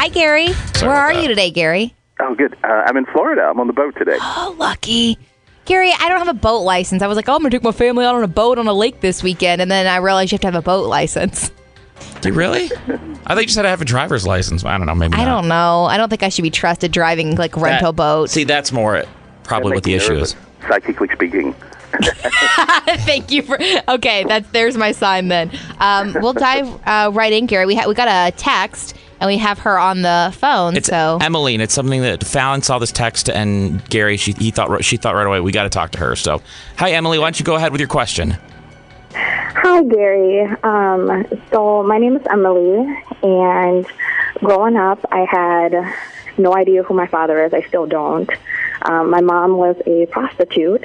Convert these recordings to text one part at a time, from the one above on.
Hi, Gary. Where are you today, Gary? Oh, good. Uh, I'm in Florida. I'm on the boat today. Oh, lucky. Gary, I don't have a boat license. I was like, oh, I'm going to take my family out on a boat on a lake this weekend. And then I realized you have to have a boat license. Do you really? I think you said I have a driver's license. I don't know. Maybe I not. don't know. I don't think I should be trusted driving like rental That- boats. See, that's more it. probably what the issue me is. Psychically speaking. Thank you for. Okay, that's there's my sign then. Um, we'll dive uh, right in, Gary. We ha- we got a text and we have her on the phone. It's so Emily, and it's something that Fallon saw this text, and Gary, she he thought she thought right away we got to talk to her. So, hi Emily, why don't you go ahead with your question? Hi, Gary. Um, so my name is Emily, and growing up, I had no idea who my father is. I still don't. Um, my mom was a prostitute,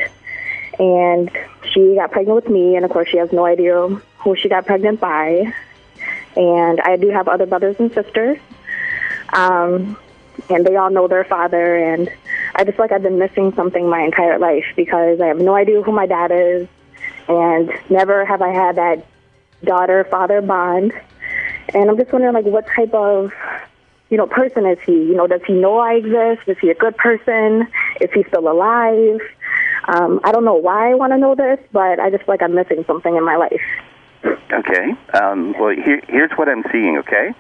and she got pregnant with me, and of course, she has no idea who she got pregnant by. And I do have other brothers and sisters, um, and they all know their father. And I just like I've been missing something my entire life because I have no idea who my dad is and never have I had that daughter father bond. And I'm just wondering, like, what type of, you know, person is he? You know, does he know I exist? Is he a good person? Is he still alive? Um, I don't know why I want to know this, but I just feel like I'm missing something in my life. Okay. Um, well, here, here's what I'm seeing. Okay.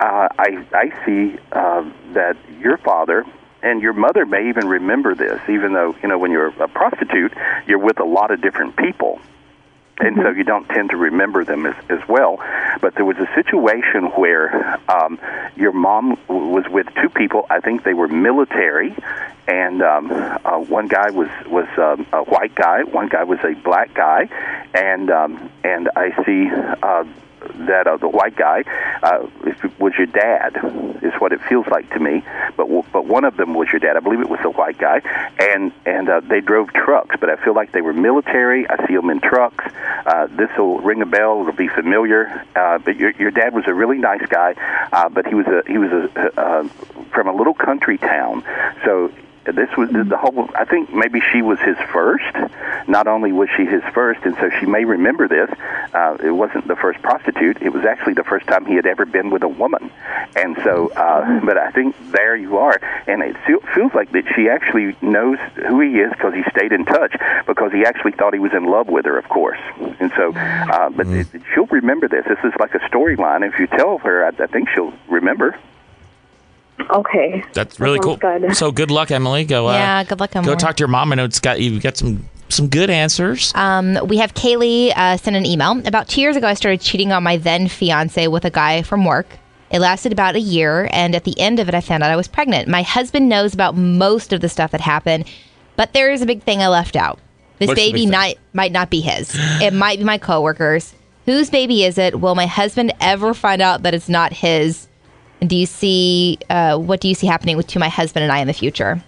Uh, I I see uh, that your father and your mother may even remember this, even though you know when you're a prostitute, you're with a lot of different people. And so you don't tend to remember them as, as well. But there was a situation where um, your mom w- was with two people. I think they were military, and um, uh, one guy was was um, a white guy, one guy was a black guy, and um, and I see. Uh, that uh, the white guy uh, was your dad, is what it feels like to me. But but one of them was your dad. I believe it was the white guy, and and uh, they drove trucks. But I feel like they were military. I see them in trucks. Uh, this will ring a bell. It'll be familiar. Uh, but your your dad was a really nice guy, uh, but he was a he was a uh, from a little country town. So this was the whole i think maybe she was his first. Not only was she his first and so she may remember this uh, it wasn't the first prostitute. It was actually the first time he had ever been with a woman. And so uh, but i think there you are. And it feel, feels like that she actually knows who he is because he stayed in touch because he actually thought he was in love with her of course. And so uh, but it, she'll remember this. This is like a storyline. If you tell her I, I think she'll remember Okay. That's really cool. good. So good luck, Emily. Go. Uh, yeah, good luck, Go talk to your mom. I know it's got you got some some good answers. Um, we have Kaylee uh, sent an email. About two years ago, I started cheating on my then fiance with a guy from work. It lasted about a year, and at the end of it, I found out I was pregnant. My husband knows about most of the stuff that happened, but there is a big thing I left out. This What's baby big thing? might might not be his. It might be my coworker's. Whose baby is it? Will my husband ever find out that it's not his? Do you see uh, what do you see happening with to my husband and I in the future?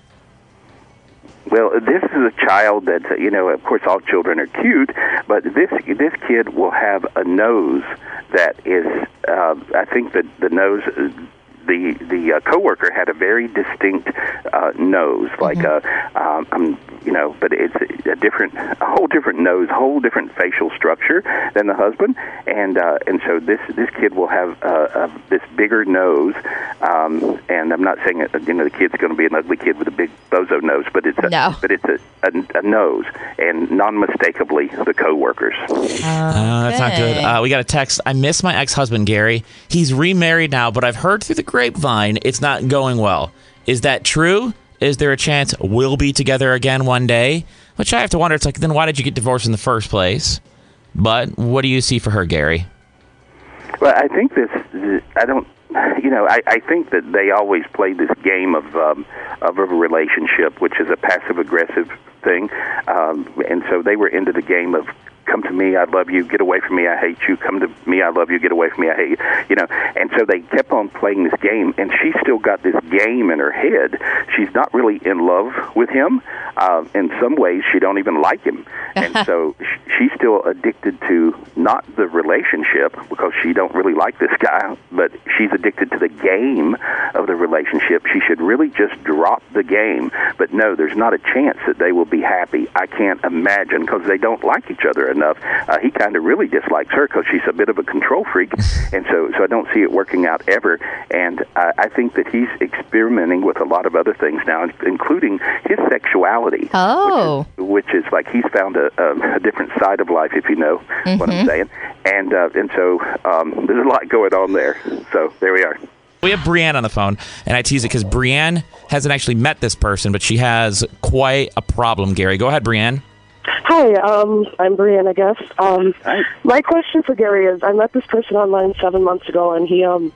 Well, this is a child that you know. Of course, all children are cute, but this this kid will have a nose that is. Uh, I think that the nose. The the uh, coworker had a very distinct uh, nose, like a, um, um, you know, but it's a different, a whole different nose, whole different facial structure than the husband, and uh, and so this this kid will have uh, uh, this bigger nose, um, and I'm not saying that you know the kid's going to be an ugly kid with a big bozo nose, but it's a, No. but it's a, a, a nose, and non-mistakably the coworkers. Uh, that's not good. Uh, we got a text. I miss my ex husband, Gary. He's remarried now, but I've heard through the grapevine it's not going well. Is that true? Is there a chance we'll be together again one day? Which I have to wonder. It's like, then why did you get divorced in the first place? But what do you see for her, Gary? Well, I think this. I don't. you know, I, I think that they always play this game of um, of a relationship, which is a passive aggressive thing, um, and so they were into the game of come to me, I love you, get away from me, I hate you, come to me, I love you, get away from me, I hate you, you know. And so they kept on playing this game, and she still got this game in her head. She's not really in love with him. Uh, in some ways, she don't even like him, and so she's still addicted to not the relationship because she don't really like this guy, but she's addicted to the game of the relationship. She should really just drop the game. But no, there's not a chance that they will be happy. I can't imagine because they don't like each other enough. Uh, he kind of really dislikes her because she's a bit of a control freak, and so so I don't see it working out ever. And uh, I think that he's experimenting with a lot of other things now, including his sexuality. Oh. which is, which is like he's found a, a, a different side of life, if you know what I'm saying. And uh, and so um, there's a lot going on there. So there we are. We have Brienne on the phone, and I tease it because Brienne hasn't actually met this person, but she has quite a problem. Gary, go ahead, Brienne. Hi, um, I'm Brienne, I guess. Um, my question for Gary is: I met this person online seven months ago, and he, um,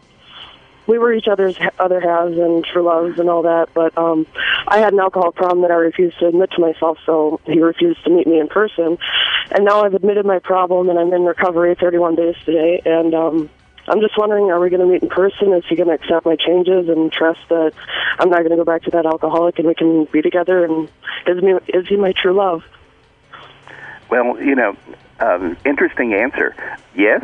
we were each other's other halves and true loves and all that. But um, I had an alcohol problem that I refused to admit to myself, so he refused to meet me in person. And now I've admitted my problem, and I'm in recovery 31 days today. And um, I'm just wondering: Are we going to meet in person? Is he going to accept my changes and trust that I'm not going to go back to that alcoholic, and we can be together? And is me is he my true love? Well, you know, um, interesting answer. Yes.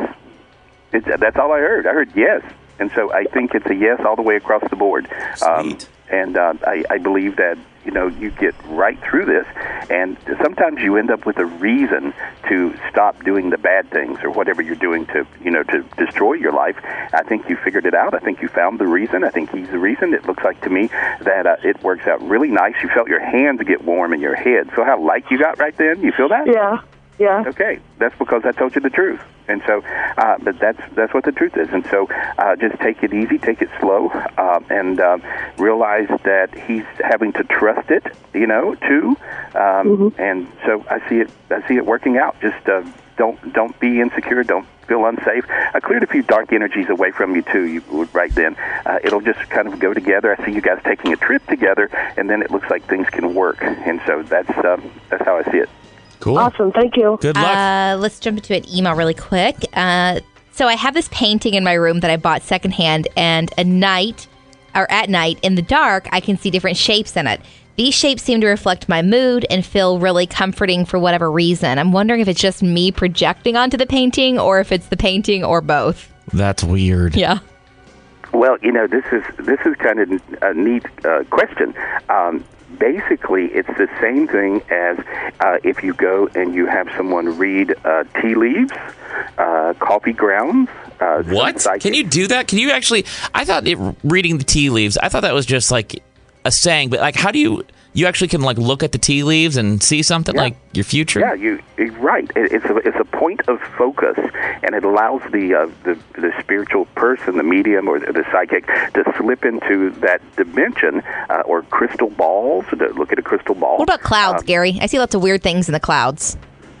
That's all I heard. I heard yes. And so I think it's a yes all the way across the board. Sweet. and uh, I, I believe that, you know, you get right through this. And sometimes you end up with a reason to stop doing the bad things or whatever you're doing to, you know, to destroy your life. I think you figured it out. I think you found the reason. I think he's the reason. It looks like to me that uh, it works out really nice. You felt your hands get warm in your head. Feel how light you got right then? You feel that? Yeah, yeah. Okay, that's because I told you the truth, and so, uh, but that's that's what the truth is, and so uh, just take it easy, take it slow, uh, and uh, realize that he's having to trust it, you know, too, um, and so I see it, I see it working out. Just uh, don't don't be insecure, don't feel unsafe. I cleared a few dark energies away from you too. You right then. Uh, it'll just kind of go together. I see you guys taking a trip together, and then it looks like things can work, and so that's uh, that's how I see it. Cool. Awesome. Thank you. Good luck. Uh, let's jump into an email really quick. Uh, so I have this painting in my room that I bought secondhand, and at night, or at night in the dark, I can see different shapes in it. These shapes seem to reflect my mood and feel really comforting for whatever reason. I'm wondering if it's just me projecting onto the painting, or if it's the painting, or both. That's weird. Yeah. Well, you know, this is this is kind of a neat uh, question. Um, basically, it's the same thing as uh, if you go and you have someone read uh, tea leaves, uh, coffee grounds. Uh, What? Can you do that? Can you actually? I thought it, reading the tea leaves. I thought that was just like a saying, but like, how do you? You actually can like look at the tea leaves and see something Yeah. like your future. Yeah, you right. It, it's a it's a point of focus, and it allows the uh, the the spiritual person, the medium or the, the psychic, to slip into that dimension uh, or crystal balls. To look at a crystal ball. What about clouds, Gary? I see lots of weird things in the clouds.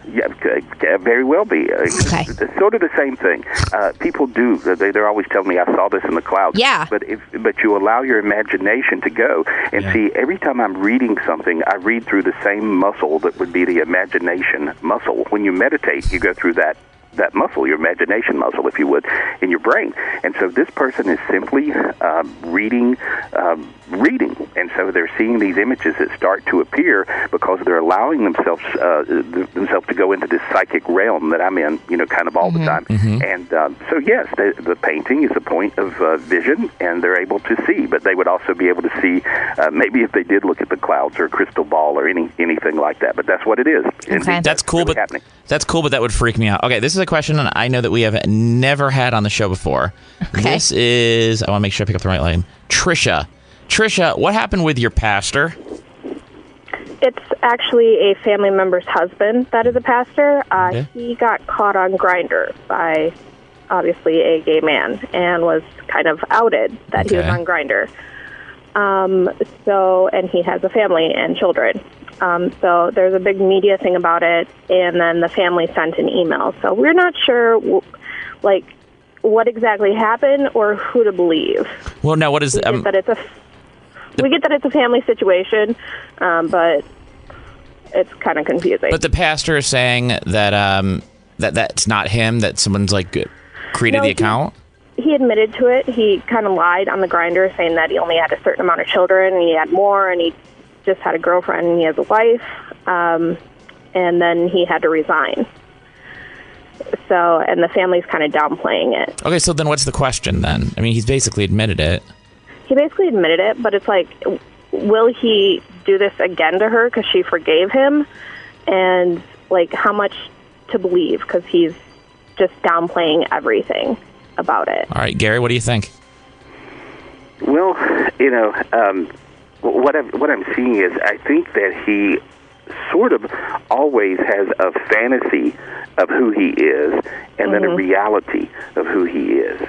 Yeah, c- c- very well be. Uh, Okay. Sort of the same thing. Uh, people do. They, they're always telling me, "I saw this in the clouds." Yeah. But if but you allow your imagination to go and Yeah. see. Every time I'm reading something, I read through the same muscle that would be the imagination muscle. When you meditate, you go through that that muscle, your imagination muscle, if you would, in your brain. And so this person is simply um, reading, um, reading, and so they're seeing these images that start to appear because they're allowing themselves uh, th- themselves to go into this psychic realm that I'm in, you know, kind of all the time. And um, so yes, the, the painting is a point of uh, vision, and they're able to see. But they would also be able to see uh, maybe if they did look at the clouds or a crystal ball or any anything like that. But that's what it is. And Okay. That's cool, really but happening. That's cool, but that would freak me out. Okay, this is a question that I know that we have never had on the show before. Okay. This is I want to make sure I pick up the right name. Trisha. Trisha, what happened with your pastor? It's actually a family member's husband that is a pastor. Uh, Okay. He got caught on Grindr by obviously a gay man and was kind of outed that he was on Grindr. Um, so, and he has a family and children. Um, so there's a big media thing about it, and then the family sent an email. So we're not sure, like, what exactly happened or who to believe. Well, now what is We um, that it's a we get that it's a family situation, um, but it's kind of confusing. but the pastor is saying that um that that's not him. That someone's like created No, the he- account. he admitted to it. He kind of lied on the Grindr, saying that he only had a certain amount of children and he had more, and he just had a girlfriend and he has a wife. Um, and then he had to resign. So, and the family's kind of downplaying it. Okay, so then what's the question then? I mean, he's basically admitted it. He basically admitted it, but it's like, will he do this again to her because she forgave him? And like, how much to believe because he's just downplaying everything about it. All right, Gary, what do you think? Well, you know, um, what I'm what I'm seeing is I think that he sort of always has a fantasy of who he is, and then a reality of who he is.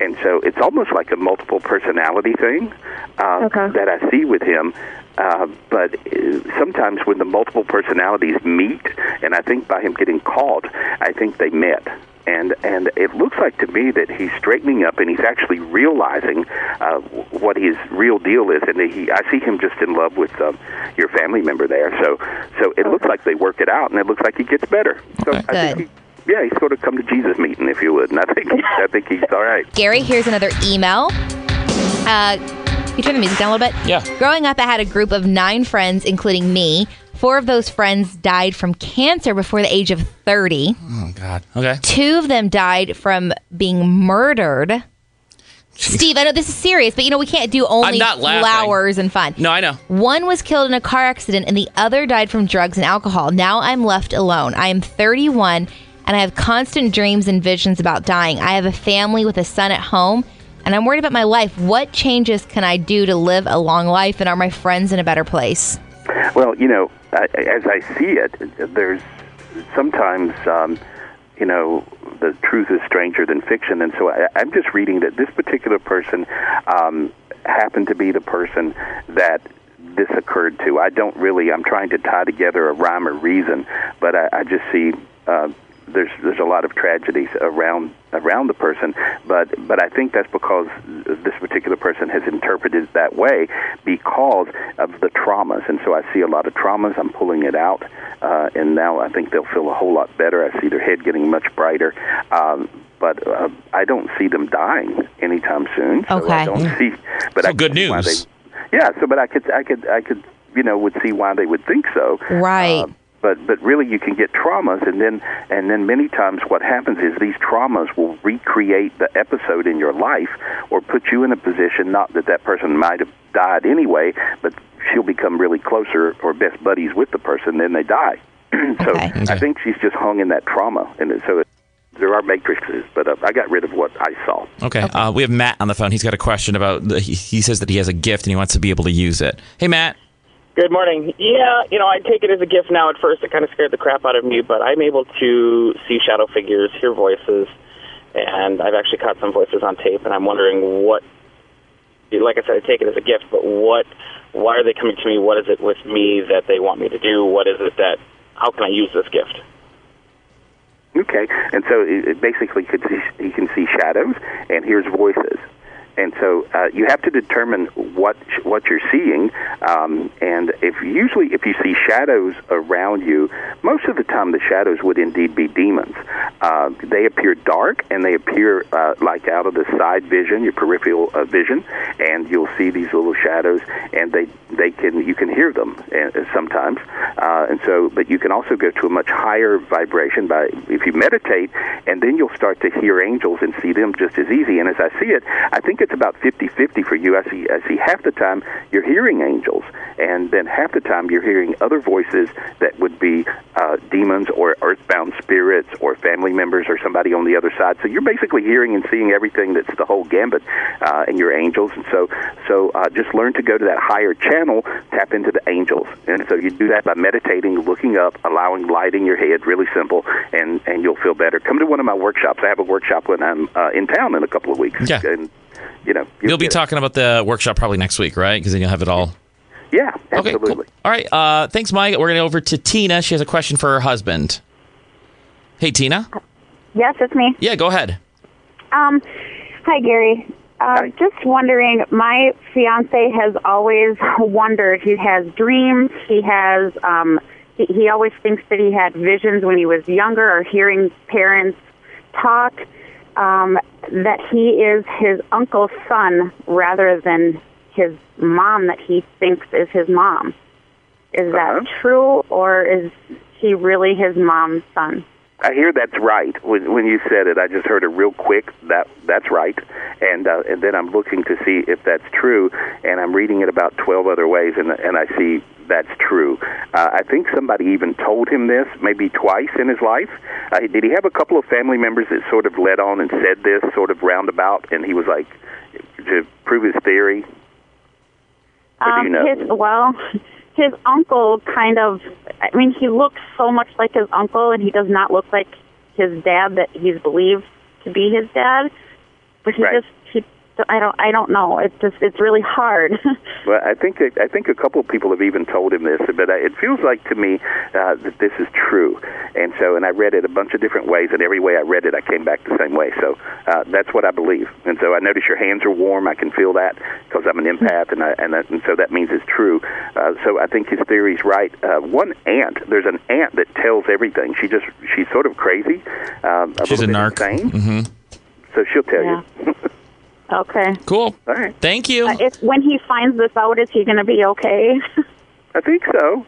And so it's almost like a multiple personality thing uh, Okay. that I see with him. Uh, but uh, sometimes when the multiple personalities meet, and I think by him getting caught, I think they met. And and it looks like to me that he's straightening up and he's actually realizing uh, what his real deal is. And he, I see him just in love with um, your family member there. So so it looks like they work it out, and it looks like he gets better. So Okay. I think he, yeah, he's sort of come to Jesus meeting, if you would. And I think I think he's all right. Gary, here's another email. Uh, you turn the music down a little bit? Yeah. Growing up, I had a group of nine friends, including me. Four of those friends died from cancer before the age of 30. Oh God. Okay. Two of them died from being murdered. Steve, I know this is serious, but you know, we can't do only I'm not laughing. flowers and fun. No, I know. One was killed in a car accident and the other died from drugs and alcohol. Now I'm left alone. I am 31 and I have constant dreams and visions about dying. I have a family with a son at home and I'm worried about my life. What changes can I do to live a long life and are my friends in a better place? Well, you know, I, as I see it, there's sometimes, um, you know, the truth is stranger than fiction, and so I, I'm just reading that this particular person um, happened to be the person that this occurred to. I don't really. I'm trying to tie together a rhyme or reason, but I, I just see. Uh, there's there's a lot of tragedies around around the person, but but I think that's because this particular person has interpreted it that way because of the traumas, and so I see a lot of traumas. I'm pulling it out, uh, and now I think they'll feel a whole lot better. I see their head getting much brighter. Um, but uh, I don't see them dying anytime soon. So Okay. I don't see. But So I good can see why news. They, yeah. So, but I could, I could, I could, you know, would see why they would think so. Right. Uh, but but really, you can get traumas, and then and then many times what happens is these traumas will recreate the episode in your life, or put you in a position not that that person might have died anyway, but she'll become really closer or best buddies with the person, then they die. so Okay. I think she's just hung in that trauma, and so it, there are matrices, but uh, I got rid of what I saw. Okay. Uh, we have Matt on the phone. He's got a question about. The, he, he says that he has a gift and he wants to be able to use it. Hey, Matt. Good morning. Yeah, you know, I take it as a gift now. At first, it kind of scared the crap out of me, but I'm able to see shadow figures, hear voices, and I've actually caught some voices on tape. And I'm wondering what, like I said, I take it as a gift, but what, why are they coming to me? What is it with me that they want me to do? What is it that, how can I use this gift? Okay, and so it, basically see, he can see shadows and hears voices, and so uh, you have to determine what what you're seeing. Um, and if usually if you see shadows around you, most of the time the shadows would indeed be demons. Uh, they appear dark and they appear uh, like out of the side vision, your peripheral uh, vision, and you'll see these little shadows, and they they can you can hear them uh, sometimes, uh, and so but you can also go to a much higher vibration by if you meditate, and then you'll start to hear angels and see them just as easy. And as I see it, I think it's about 50-50 for you. I see I see half the time you're hearing angels, and then half the time you're hearing other voices that would be uh, demons or earthbound spirits or family members or somebody on the other side. So you're basically hearing and seeing everything that's the whole gambit, uh, and your angels. And so so uh, just learn to go to that higher channel, tap into the angels, and so you do that by meditating, looking up, allowing light in your head. Really simple, and and you'll feel better. Come to one of my workshops. I have a workshop when I'm uh, in town in a couple of weeks. Yeah. And, you know, You'll be get it. talking about the workshop probably next week, right? Because then you'll have it all. Yeah, Okay, absolutely. cool. All right. Uh, thanks, Mike. We're going to go over to Tina. She has a question for her husband. Hey, Tina. Yes, it's me. Yeah, go ahead. Um, hi, Gary. Uh, Just wondering, my fiance has always wondered. He has dreams. He has. Um, he, he always thinks that he had visions when he was younger, or hearing parents talk. Um, that he is his uncle's son rather than his mom. That he thinks is his mom. Is Uh-huh. that true, or is he really his mom's son? I hear that's right. When when you said it, I just heard it real quick. That that's right, and uh, and then I'm looking to see if that's true, and I'm reading it about twelve other ways, and and I see that's true. Uh, I think somebody even told him this maybe twice in his life. Uh, did he have a couple of family members that sort of led on and said this sort of roundabout, and he was like to prove his theory? Or do you know? Um, His well, his uncle kind of. I mean, he looks so much like his uncle, and he does not look like his dad that he's believed to be his dad. But he Right. just. I don't. I don't know. It's just. It's really hard. Well, I think I think a couple of people have even told him this, but uh, it feels like to me uh, that this is true. And so, and I read it a bunch of different ways, and every way I read it, I came back the same way. So uh, that's what I believe. And so I notice your hands are warm. I can feel that because I'm an empath, and I, and, that, and so that means it's true. Uh, so I think his theory's right. Uh, one aunt, there's an aunt that tells everything. She just she's sort of crazy. Um, a She's a narc. bit insane. hmm So she'll tell Yeah. you. okay. Cool. All right. Thank you. Uh, if when he finds this out, is he going to be okay? I think so.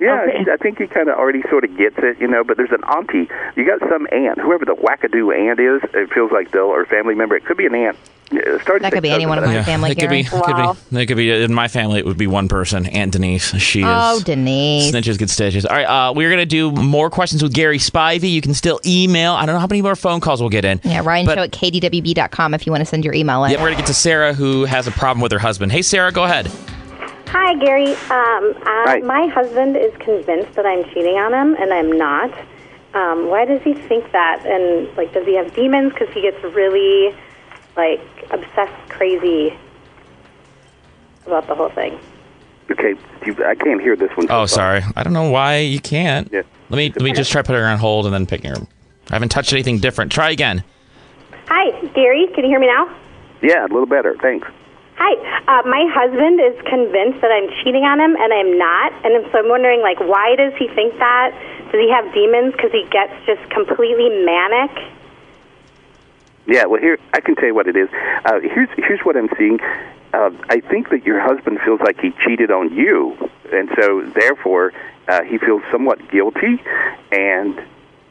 Yeah, Okay. I think he kind of already sort of gets it, you know. But there's an auntie. You got some aunt, whoever the wackadoo aunt is. It feels like they'll or family member. It could be an aunt. It That could be anyone in but I my family, it could be. Gary. It could be. It could be. In my family, it would be one person, Aunt Denise. She Oh, is. Oh, Denise. Snitches get stitches. All right, uh, we're gonna do more questions with Gary Spivey. You can still email. I don't know how many more phone calls we'll get in. Yeah, Ryan But- Show at kdwb.com if you want to send your email in. Yeah, we're gonna get to Sarah, who has a problem with her husband. Hey, Sarah, go ahead. Hi, Gary. Um, uh, Hi. My husband is convinced that I'm cheating on him, and I'm not. Um, why does he think that? And like, does he have demons? Because he gets really like obsessed, crazy about the whole thing. Okay, you, I can't hear this one. so Oh, far. sorry. I don't know why you can't. Yeah. Let me let me just try putting her on hold and then picking her. Up. I haven't touched anything different. Try again. Hi, Gary. Can you hear me now? Yeah, a little better. Thanks. Hi. Uh, my husband is convinced that I'm cheating on him, and I'm not. And so I'm wondering, like, why does he think that? Does he have demons? Because he gets just completely manic. Yeah, well, here I can tell you what it is. Uh, here's here's what I'm seeing. Uh, I think that your husband feels like he cheated on you, and so therefore uh, he feels somewhat guilty, and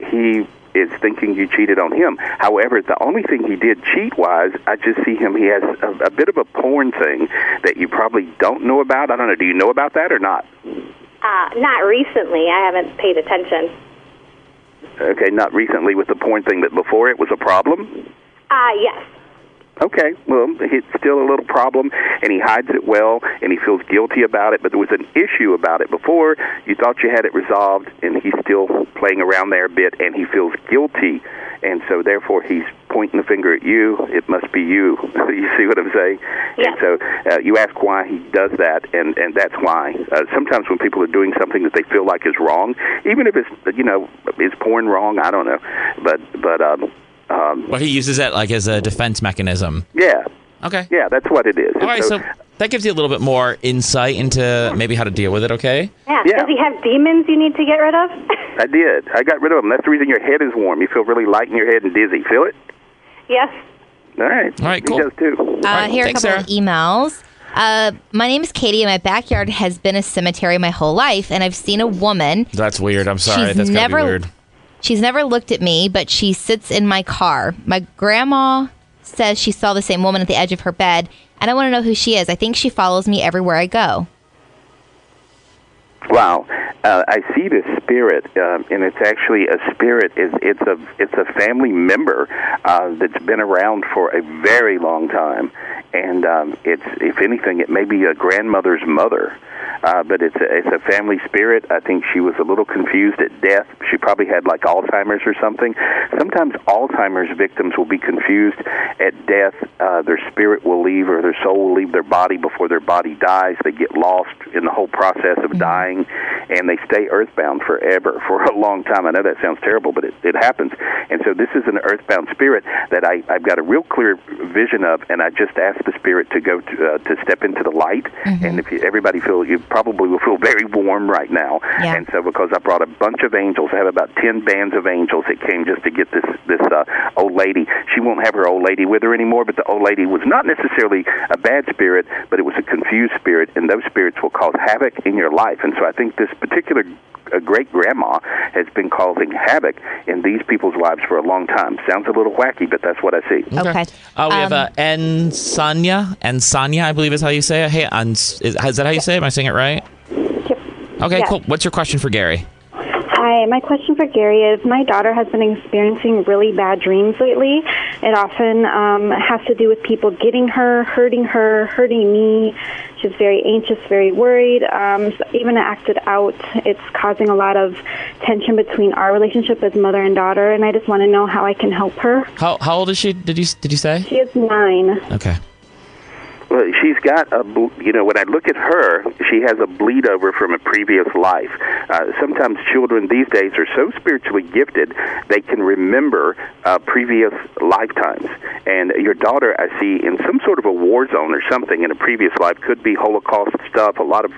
he is thinking you cheated on him. However, the only thing he did cheat wise, I just see him. He has a, a bit of a porn thing that you probably don't know about. I don't know. Do you know about that or not? Uh, not recently. I haven't paid attention. Okay, not recently with the porn thing, but before it was a problem. Uh, yes. Okay, well, it's still a little problem, and he hides it well, and he feels guilty about it. But there was an issue about it before. You thought you had it resolved, and he's still playing around there a bit, and he feels guilty, and so therefore he's pointing the finger at you. It must be you. you see what I'm saying? Yeah. And so uh, you ask why he does that, and and that's why. Uh, sometimes when people are doing something that they feel like is wrong, even if it's you know is porn wrong, I don't know, but but um um Well, he uses it like as a defense mechanism. yeah Okay. yeah that's what it is. All right, And so that gives you a little bit more insight into maybe how to deal with it. Okay. Yeah. Yeah. Does he have demons you need to get rid of? I did. I got rid of them. That's the reason your head is warm. You feel really light in your head and dizzy. Feel it? yes. All right. All right, He cool. does too. Uh, right, here are a thanks, couple of emails. Uh, my name is Katie, and my backyard has been a cemetery my whole life, and I've seen a woman. That's weird. I'm sorry. She's That's never- be weird. She's never looked at me, but she sits in my car. My grandma says she saw the same woman at the edge of her bed, and I want to know who she is. I think she follows me everywhere I go. Wow. Uh, I see this spirit, um, and it's actually a spirit. Is it's a it's a family member uh, that's been around for a very long time, and um, it's if anything, it may be a grandmother's mother. Uh, but it's a, it's a family spirit. I think she was a little confused at death. She probably had like Alzheimer's or something. Sometimes Alzheimer's victims will be confused at death. Uh, their spirit will leave or their soul will leave their body before their body dies. They get lost in the whole process of dying, and they stay earthbound forever for a long time. I know that sounds terrible, but it, it happens. And so this is an earthbound spirit that I, I've got a real clear vision of, and I just asked the spirit to go to, uh, to step into the light. Mm-hmm. And if you, everybody feel, you probably will feel very warm right now. Yeah. And so because I brought a bunch of angels, I have about ten bands of angels that came just to get this this uh, old lady. She won't have her old lady with her anymore, but the old lady was not necessarily a bad spirit, but it was a confused spirit, and those spirits will cause havoc in your life. And so I think this particular great grandma has been causing havoc in these people's lives for a long time. Sounds a little wacky, but that's what I see. Okay. Uh, we have Um, uh, Ensanya. Ensanya, I believe is how you say it. Hey, Ens- is, is that how you say it? Am I saying it right? Okay, Yeah. cool. What's your question for Gary? Hi, my question for Gary is my daughter has been experiencing really bad dreams lately. It often um, has to do with people getting her, hurting her, hurting me. She's very anxious, very worried. Um, so even acted out. It's causing a lot of tension between our relationship as mother and daughter, and I just want to know how I can help her. How how old is she? Did you did you say? She is nine. Okay. Well, she's got a you know, when I look at her, she has a bleed over from a previous life. Uh, sometimes children these days are so spiritually gifted, they can remember uh, previous lifetimes. And your daughter, I see, in some sort of a war zone or something in a previous life, could be Holocaust stuff, a lot of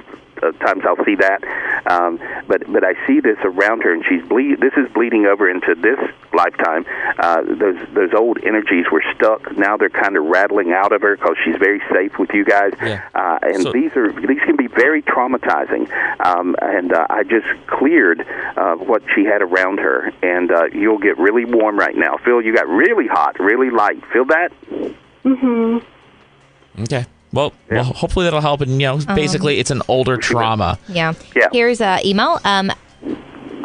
uh, times I'll see that. Um, but but I see this around her, and she's bleed. This is bleeding over into this lifetime. Uh, those those old energies were stuck. Now they're kind of rattling out of her because she's very safe with you guys. Yeah. Uh, and So- these are these can be very traumatizing. Um, and uh, I just cleared uh, what she had around her, and uh, you'll get really warm right now. Phil, you got really hot, really light. Feel that? Mm-hmm. Okay. Well, well, hopefully that'll help. And you know, basically, it's an older trauma. Yeah. Yeah. Here's a email. Um,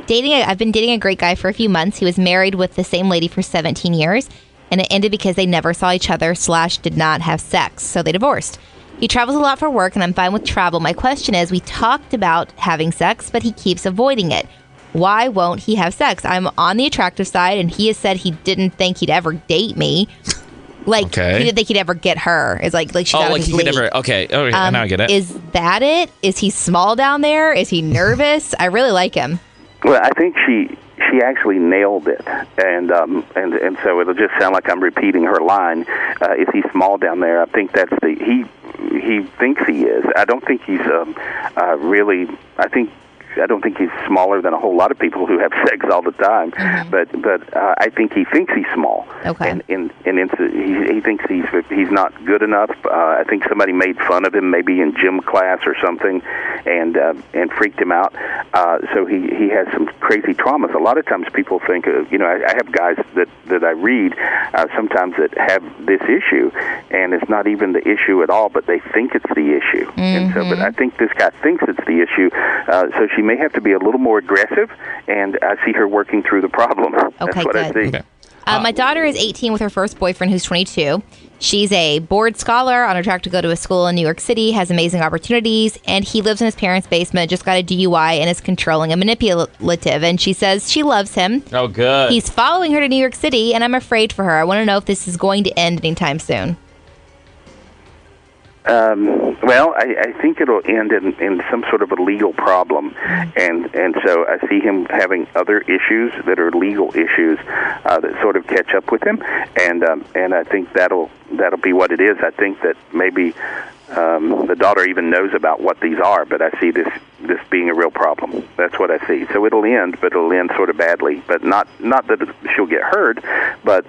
dating. A, I've been dating a great guy for a few months. He was married with the same lady for 17 years, and it ended because they never saw each other slash did not have sex, so they divorced. He travels a lot for work, and I'm fine with travel. My question is, we talked about having sex, but he keeps avoiding it. Why won't he have sex? I'm on the attractive side, and he has said he didn't think he'd ever date me. Like Okay. he didn't think he'd ever get her. It's like like she's Oh, like his he could never. Okay. Okay. Um, now I get it. Is that it? Is he small down there? Is he nervous? I really like him. Well, I think she she actually nailed it, and um, and and so it'll just sound like I'm repeating her line. Uh, is he small down there? I think that's the he he thinks he is. I don't think he's um, uh, really. I think. I don't think he's smaller than a whole lot of people who have sex all the time, but but uh, I think he thinks he's small. Okay. And and, and it's, he, he thinks he's he's not good enough. Uh, I think somebody made fun of him, maybe in gym class or something, and uh, and freaked him out. Uh, so he he has some crazy traumas. A lot of times people think, uh, you know, I, I have guys that that I read uh, sometimes that have this issue, and it's not even the issue at all, but they think it's the issue. And so, but I think this guy thinks it's the issue. Uh, so she may have to be a little more aggressive, and I see her working through the problem. Okay, That's what I good. see. okay. Uh, my daughter is 18 with her first boyfriend, who's 22. She's a board scholar on her track to go to a school in New York City, has amazing opportunities, and he lives in his parents' basement, just got a DUI, and is controlling and manipulative. And she says she loves him. Oh, good. He's following her to New York City, and I'm afraid for her. I want to know if this is going to end anytime soon. Um, well, I, I think it'll end in, in some sort of a legal problem, and and so I see him having other issues that are legal issues uh, that sort of catch up with him, and um, and I think that'll that'll be what it is. I think that maybe um, the daughter even knows about what these are, but I see this this being a real problem. That's what I see. So it'll end, but it'll end sort of badly. But not not that she'll get hurt, but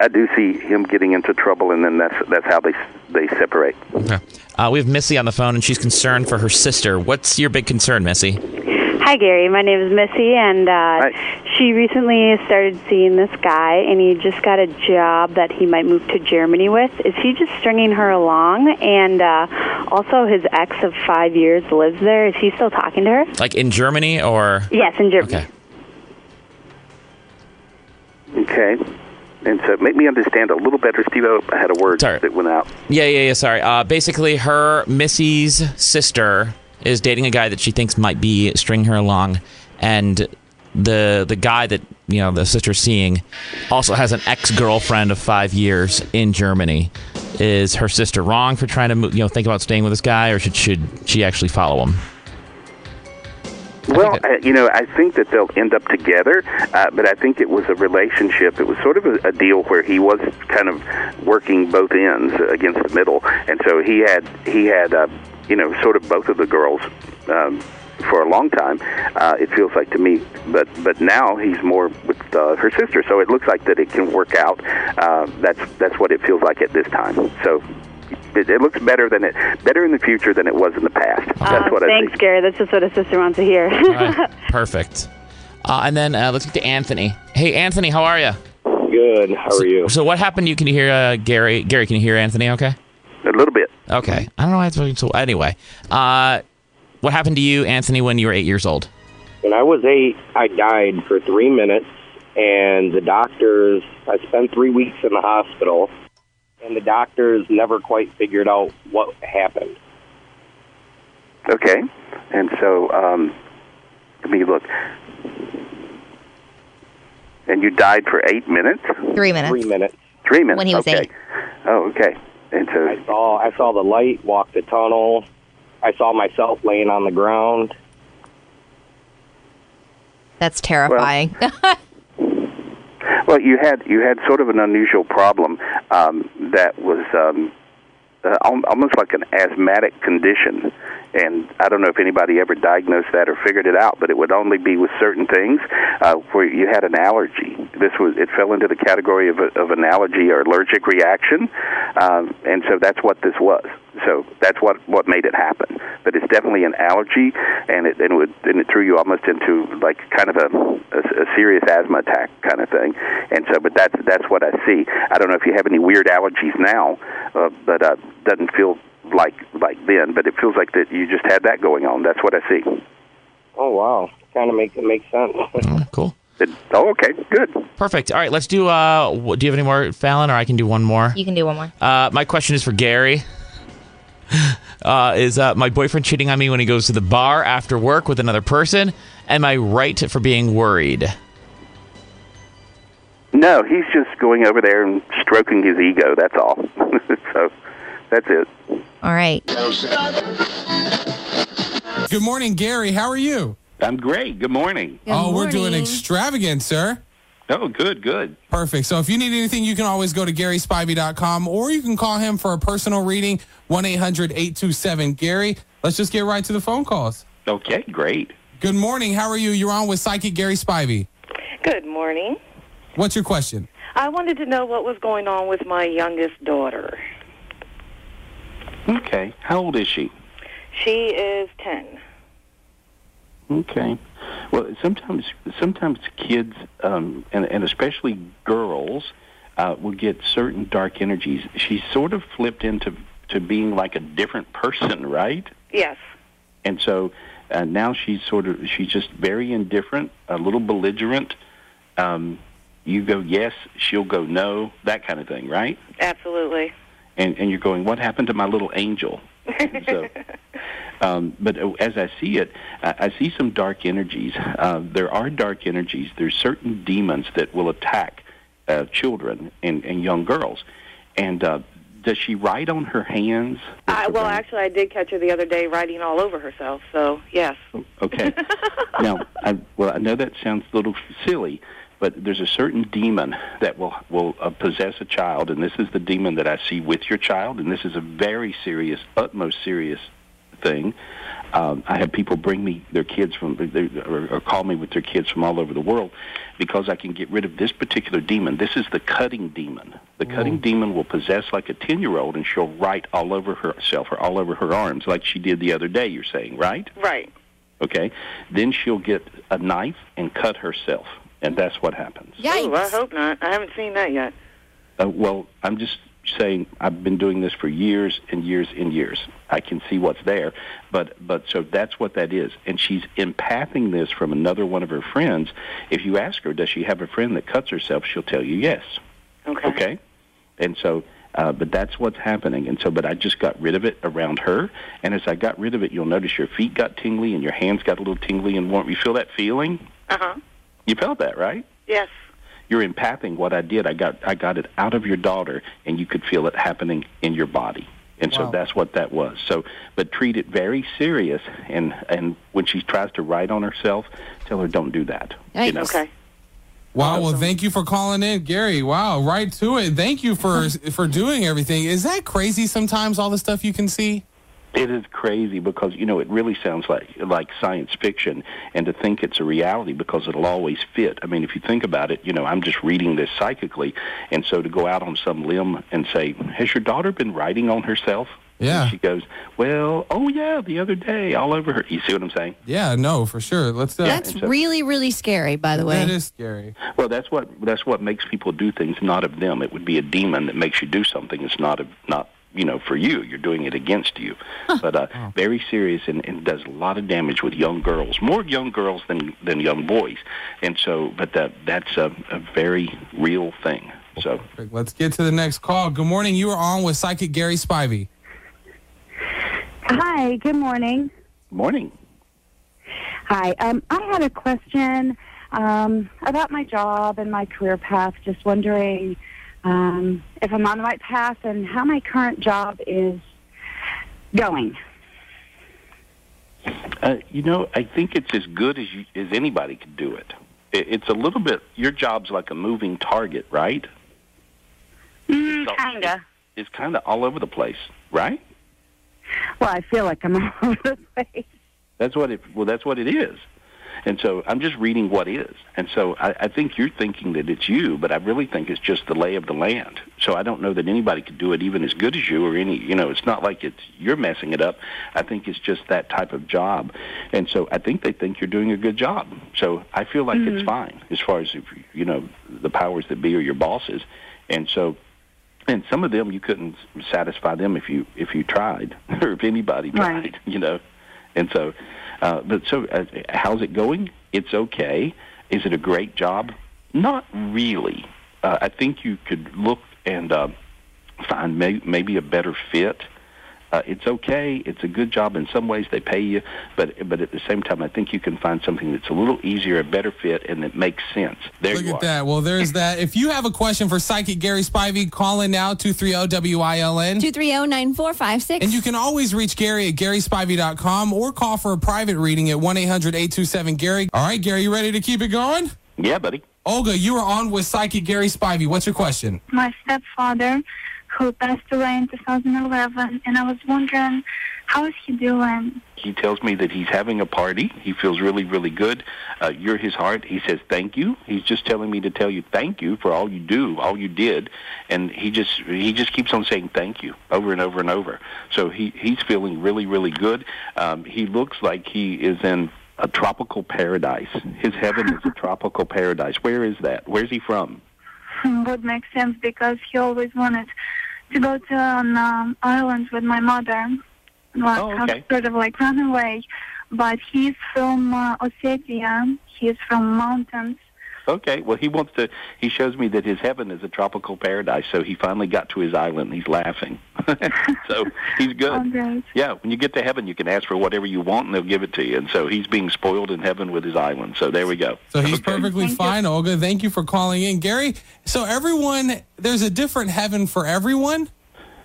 I do see him getting into trouble, and then that's that's how they they separate. Okay. Uh, we have Missy on the phone, and she's concerned for her sister. What's your big concern, Missy? Hi, Gary. My name is Missy, and uh, she recently started seeing this guy, and he just got a job that he might move to Germany with. Is he just stringing her along? And uh, also, his ex of five years lives there. Is he still talking to her? Like in Germany or? Yes, in Germany. Okay. Okay. And so make me understand a little better, Steve. I had a word sorry. that went out. Yeah, yeah, yeah. Sorry. Uh, basically, her Missy's sister is dating a guy that she thinks might be stringing her along, and the the guy that you know the sister's seeing also has an ex girlfriend of five years in Germany. Is her sister wrong for trying to you know think about staying with this guy, or should should she actually follow him? Well, uh, you know, I think that they'll end up together, uh, but I think it was a relationship. It was sort of a, a deal where he was kind of working both ends against the middle, and so he had he had uh, you know sort of both of the girls. Um, for a long time, uh, it feels like to me. But but now he's more with uh, her sister, so it looks like that it can work out. Uh, that's that's what it feels like at this time. So it, it looks better than it better in the future than it was in the past. That's Uh, what I thanks, think. Gary. That's just what a sister wants to hear. All right, perfect. Uh, and then uh, let's get to Anthony. Hey, Anthony, how are you? Good. How are you? So what happened? You can you hear uh, Gary. Gary, can you hear Anthony? Okay. A little bit. Okay. I don't know why it's talking so. Anyway, uh, what happened to you, Anthony, when you were eight years old? When I was eight, I died for three minutes, and the doctors. I spent three weeks in the hospital, and the doctors never quite figured out what happened. Okay, and so um, let me look. And you died for eight minutes. Three minutes. Three minutes. Three minutes. When he was okay. eight. Oh, okay. And so I saw. I saw the light. Walked the tunnel. I saw myself laying on the ground. That's terrifying. Well, you had you had sort of an unusual problem um, that was um, uh, almost like an asthmatic condition, and I don't know if anybody ever diagnosed that or figured it out, but it would only be with certain things uh, where you had an allergy. This was it fell into the category of, a, of an allergy or allergic reaction, um, and so that's what this was. So that's what what made it happen. But it's definitely an allergy, and it and it, would, and it threw you almost into like kind of a, a, a serious asthma attack kind of thing. And so, but that's that's what I see. I don't know if you have any weird allergies now, uh, but uh, doesn't feel like like then. But it feels like that you just had that going on. That's what I see. Oh wow! Kind of make it make sense. cool. Oh, okay, good. Perfect. All right, let's do. Uh, wh- do you have any more, Fallon, or I can do one more? you can do one more. Uh, my question is for Gary. Uh, is uh, my boyfriend cheating on me when he goes to the bar after work with another person? Am I right for being worried? No, he's just going over there and stroking his ego. That's all. so that's it. All right. Good morning, Gary. How are you? I'm great. Good morning. oh, we're doing extravagant, sir. Oh, good, good. Perfect. So if you need anything, you can always go to GarySpivey.com or you can call him for a personal reading, 1 800 827 Gary. Let's just get right to the phone calls. Okay, great. Good morning. How are you? You're on with Psychic Gary Spivey. Good morning. What's your question? I wanted to know what was going on with my youngest daughter. Okay. How old is she? She is 10. Okay. Well, sometimes sometimes kids, um, and, and especially girls, uh, will get certain dark energies. She's sort of flipped into to being like a different person, right? Yes. And so uh, now she's sort of she's just very indifferent, a little belligerent. Um, you go yes, she'll go no, that kind of thing, right? Absolutely. And and you're going, what happened to my little angel? so, um, but uh, as I see it, I, I see some dark energies. Uh, there are dark energies. There's certain demons that will attack uh, children and, and young girls. And uh, does she write on her hands? I, well, actually, I did catch her the other day writing all over herself. So, yes. Okay. now, I, well, I know that sounds a little silly, but there's a certain demon that will will uh, possess a child, and this is the demon that I see with your child, and this is a very serious, utmost serious thing. Um, I have people bring me their kids from, they, or, or call me with their kids from all over the world, because I can get rid of this particular demon. This is the cutting demon. The cutting demon will possess like a ten-year-old, and she'll write all over herself or all over her arms, like she did the other day. You're saying, right? Right. Okay. Then she'll get a knife and cut herself, and that's what happens. Ooh, I hope not. I haven't seen that yet. Uh, well, I'm just saying I've been doing this for years and years and years. I can see what's there, but but so that's what that is, and she's empathing this from another one of her friends. If you ask her, does she have a friend that cuts herself? She'll tell you yes. Okay. Okay, and so. Uh, but that's what's happening, and so. But I just got rid of it around her, and as I got rid of it, you'll notice your feet got tingly and your hands got a little tingly and warm. You feel that feeling? Uh huh. You felt that, right? Yes. you're empathing what I did. I got I got it out of your daughter, and you could feel it happening in your body. And so Wow. that's what that was. So, but treat it very serious. And and when she tries to write on herself, tell her don't do that. You know? Okay. Wow. Well, thank you for calling in, Gary. Wow. Right to it. Thank you for for doing everything. Is that crazy? Sometimes all the stuff you can see. It is crazy because you know it really sounds like like science fiction, and to think it's a reality because it'll always fit. I mean, if you think about it, you know, I'm just reading this psychically, and so to go out on some limb and say, "Has your daughter been writing on herself?" Yeah. And she goes, "Well, oh yeah, the other day, all over her." You see what I'm saying? Yeah. No, for sure. Let's. Uh, That's really, really scary, by the way. That is scary. Well, that's what that's what makes people do things not of them. It would be a demon that makes you do something. It's not of not you know for you. You're doing it against you. But uh, very serious and, and does a lot of damage with young girls, more young girls than than young boys. And so, but that that's a, a very real thing. So Perfect. Let's get to the next call. Good morning. You are on with Psychic Gary Spivey. Hi, good morning. morning. Hi, um, I had a question um, about my job and my career path. Just wondering um, if I'm on the right path and how my current job is going. Uh, you know, I think it's as good as you, as anybody could do it. it. It's a little bit. Your job's like a moving target, right? Mm, kinda. It's kind of all over the place, right? Well, I feel like I'm all over the place. That's what it. Well, that's what it is. And so I'm just reading what is. And so I, I think you're thinking that it's you, but I really think it's just the lay of the land. So I don't know that anybody could do it even as good as you or any, you know, it's not like it's you're messing it up. I think it's just that type of job. And so I think they think you're doing a good job. So I feel like it's Mhm. fine as far as, if, you know, the powers that be or your bosses. And so and some of them you couldn't satisfy them if you if you tried or if anybody tried Right. you know and so uh, but so uh, how's it going? It's okay. Is it a great job? Not really. Uh, i think you could look and uh, find may- maybe a better fit uh, it's okay. It's a good job in some ways. They pay you, but but at the same time, I think you can find something that's a little easier, a better fit, and that makes sense. There Look you at are. that. Well, there's that. If you have a question for Psychic Gary Spivey, call in now, 230-WILN. 230-9456. And you can always reach Gary at GarySpivey.com or call for a private reading at 1-800-827-GARY. All right, Gary, you ready to keep it going? Yeah, buddy. Olga, you are on with Psychic Gary Spivey. What's your question? my stepfather who passed away in 2011 and i was wondering how is he doing He tells me that he's having a party. He feels really, really good. Uh, you're his heart. He says thank you. He's just telling me to tell you thank you for all you do, all you did, and he just he just keeps on saying thank you over and over and over. So he he's feeling really, really good. Um, he looks like he is in a tropical paradise. His heaven is a tropical paradise. Where is that? Where's he from? would make sense because he always wanted to go to an um, island with my mother. Like Oh, okay. sort of like run away. But he's from uh, ossetia. He's from mountains Okay. Well, he wants to. He shows me that his heaven is a tropical paradise. So he finally got to his island. and He's laughing. so he's good. Oh. Yeah. When you get to heaven, you can ask for whatever you want, and they'll give it to you. And so he's being spoiled in heaven with his island. So there we go. So he's perfectly fine, Olga. Thank you for calling in. Gary, so everyone, there's a different heaven for everyone?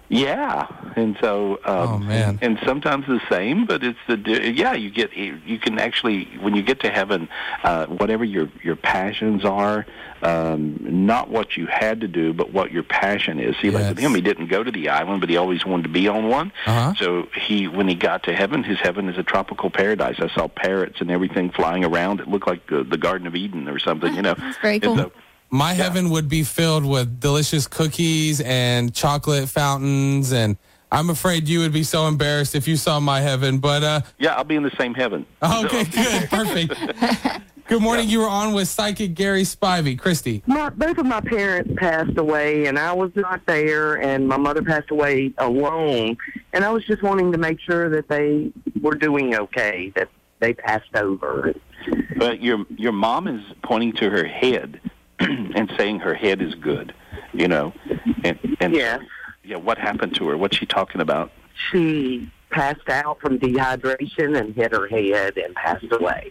Yeah, and so um, Oh, man. and sometimes the same, but it's the di- yeah. You get you can actually when you get to heaven, uh, whatever your your passions are, um, not what you had to do, but what your passion is. See, like with him, he didn't go to the island, but he always wanted to be on one. Uh-huh. So he when he got to heaven, his heaven is a tropical paradise. I saw parrots and everything flying around. It looked like the, the Garden of Eden or something. You know, That's very cool. My heaven would be filled with delicious cookies and chocolate fountains. And I'm afraid you would be so embarrassed if you saw my heaven. But, uh, yeah, I'll be in the same heaven. okay, good. Perfect. Good morning. You were on with Psychic Gary Spivey. Christy. My, both of my parents passed away, and I was not there, and my mother passed away alone. And I was just wanting to make sure that they were doing okay, that they passed over. But your your mom is pointing to her head and saying her head is good, you know. And, and Yeah. yeah. What happened to her? What's she talking about? She passed out from dehydration and hit her head and passed away.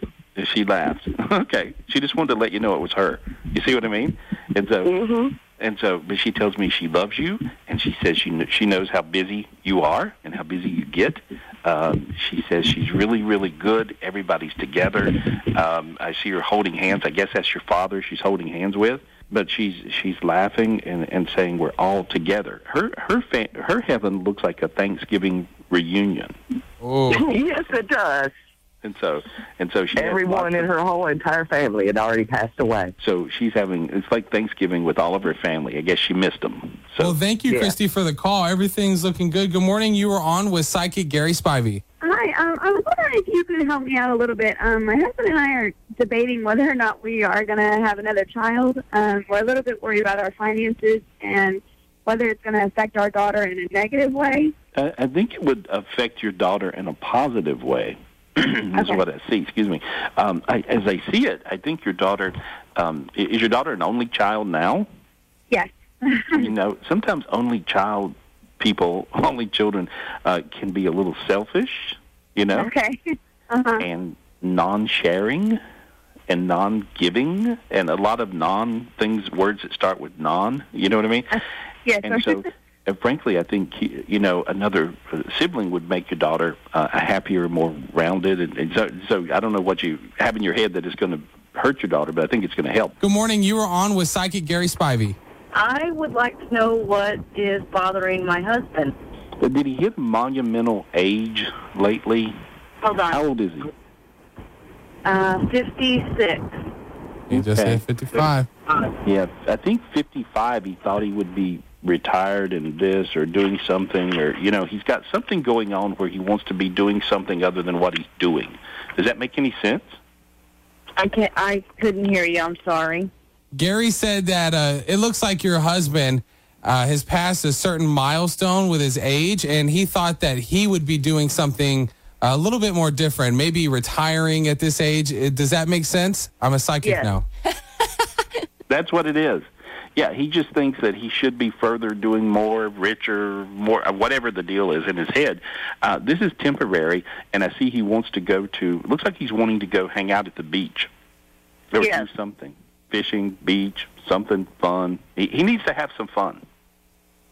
She laughed. okay. She just wanted to let you know it was her. You see what I mean? And so, Mhm. And so, but she tells me she loves you, and she says she kn- she knows how busy you are and how busy you get. Um, she says she's really, really good. Everybody's together. Um, I see her holding hands. I guess that's your father. She's holding hands with, but she's she's laughing and and saying we're all together. Her her fa- her heaven looks like a Thanksgiving reunion. yes, it does. And so, and so she Everyone in of- her whole entire family had already passed away. So she's having it's like Thanksgiving with all of her family. I guess she missed them. well, thank you, Yeah. Christy, for the call. Everything's looking good. Good morning. You were on with psychic Gary Spivey. Hi, um, I was wondering if you could help me out a little bit. Um, my husband and I are debating whether or not we are going to have another child. Um, we're a little bit worried about our finances and whether it's going to affect our daughter in a negative way. I, I think it would affect your daughter in a positive way. That's what I see. Excuse me. Um, I, as I see it, I think your daughter um, is your daughter an only child now. Yes. you know, sometimes only child people, only children, uh, can be a little selfish. You know, Okay. Uh-huh. and non-sharing and non-giving and a lot of non things words that start with non you know what i mean Yes. and so uh, frankly i think you know another uh, sibling would make your daughter uh, a happier more rounded and, and so, so i don't know what you have in your head that is going to hurt your daughter but i think it's going to help Good morning. You were on with psychic Gary Spivey. I would like to know what is bothering my husband. Uh, did he hit monumental age lately Hold on. how old is he Uh, 56. He just Okay. said 55. Yeah, I think 55. He thought he would be retired in this or doing something, or you know, he's got something going on where he wants to be doing something other than what he's doing. Does that make any sense? I can't. I couldn't hear you. I'm sorry. Gary said that uh, it looks like your husband uh, has passed a certain milestone with his age, and he thought that he would be doing something a little bit more different, maybe retiring at this age. Does that make sense? I'm a psychic Yes. now. That's what it is. Yeah, he just thinks that he should be further doing more, richer, more, uh, whatever the deal is in his head. Uh, this is temporary, and I see he wants to go to. Looks like he's wanting to go hang out at the beach. Or Yes. do something, fishing, beach, something fun. He, he needs to have some fun.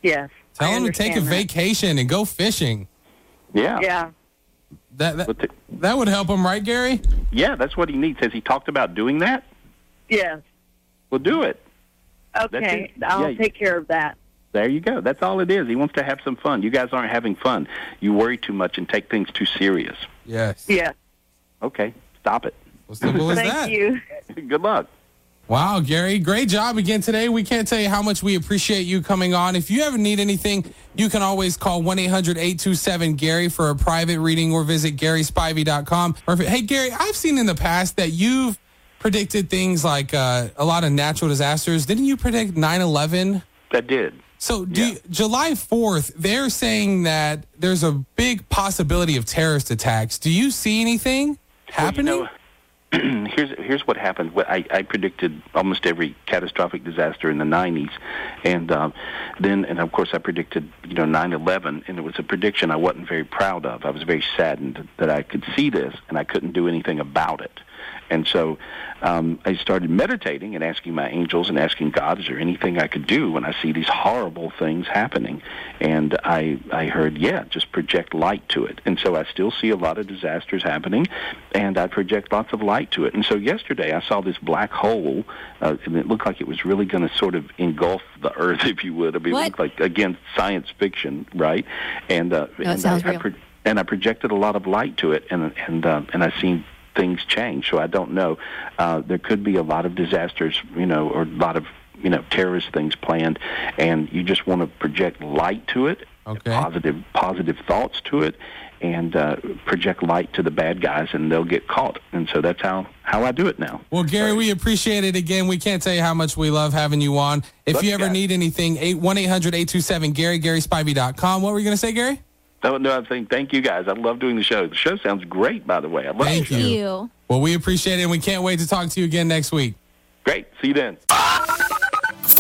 Yes. Tell I him to take a that. vacation and go fishing. Yeah. Yeah. That that, that would help him, right, Gary? Yeah, that's what he needs. Has he talked about doing that? Yes. Well, do it. Okay. I'll Yeah. take care of that. There you go. That's all it is. He wants to have some fun. You guys aren't having fun. You worry too much and take things too serious. Yes. Yeah. Okay, stop it. simple as Thank that. you. Good luck. Wow, Gary, great job again today. We can't tell you how much we appreciate you coming on. If you ever need anything, you can always call 1 800 827 Gary for a private reading or visit GarySpivey.com. Or if, hey, Gary, I've seen in the past that you've predicted things like uh, a lot of natural disasters. Didn't you predict 9 11? I did. So, do you- July 4th, they're saying that there's a big possibility of terrorist attacks. Do you see anything happening? here's here's what happened. What I, I predicted almost every catastrophic disaster in the 90s, and um, then and of course I predicted you know 9/11, and it was a prediction I wasn't very proud of. I was very saddened that I could see this and I couldn't do anything about it. And so um, I started meditating and asking my angels and asking God, is there anything I could do when I see these horrible things happening? And I, I heard, yeah, just project light to it. And so I still see a lot of disasters happening, and I project lots of light to it. And so yesterday I saw this black hole, uh, and it looked like it was really going to sort of engulf the Earth, if you would. I mean, What? it looked like, again, science fiction, right? And, uh, No, and sounds I, I pro- and I projected a lot of light to it, and and uh, and I seen things change. So I don't know. Uh, there could be a lot of disasters, you know, or a lot of you know terrorist things planned, and you just want to project light to it, okay. positive positive thoughts to it, and uh, project light to the bad guys, and they'll get caught. And so that's how how I do it now. Well, Gary, we appreciate it again. We can't tell you how much we love having you on. If Love you ever guys. need anything, 1 800 827 Gary, GarySpivey.com. What were you going to say, Gary? No, no, I'm saying thank you guys. I love doing the show. The show sounds great, by the way. I love Thank the show. you. Well, we appreciate it, and we can't wait to talk to you again next week. Great. See you then.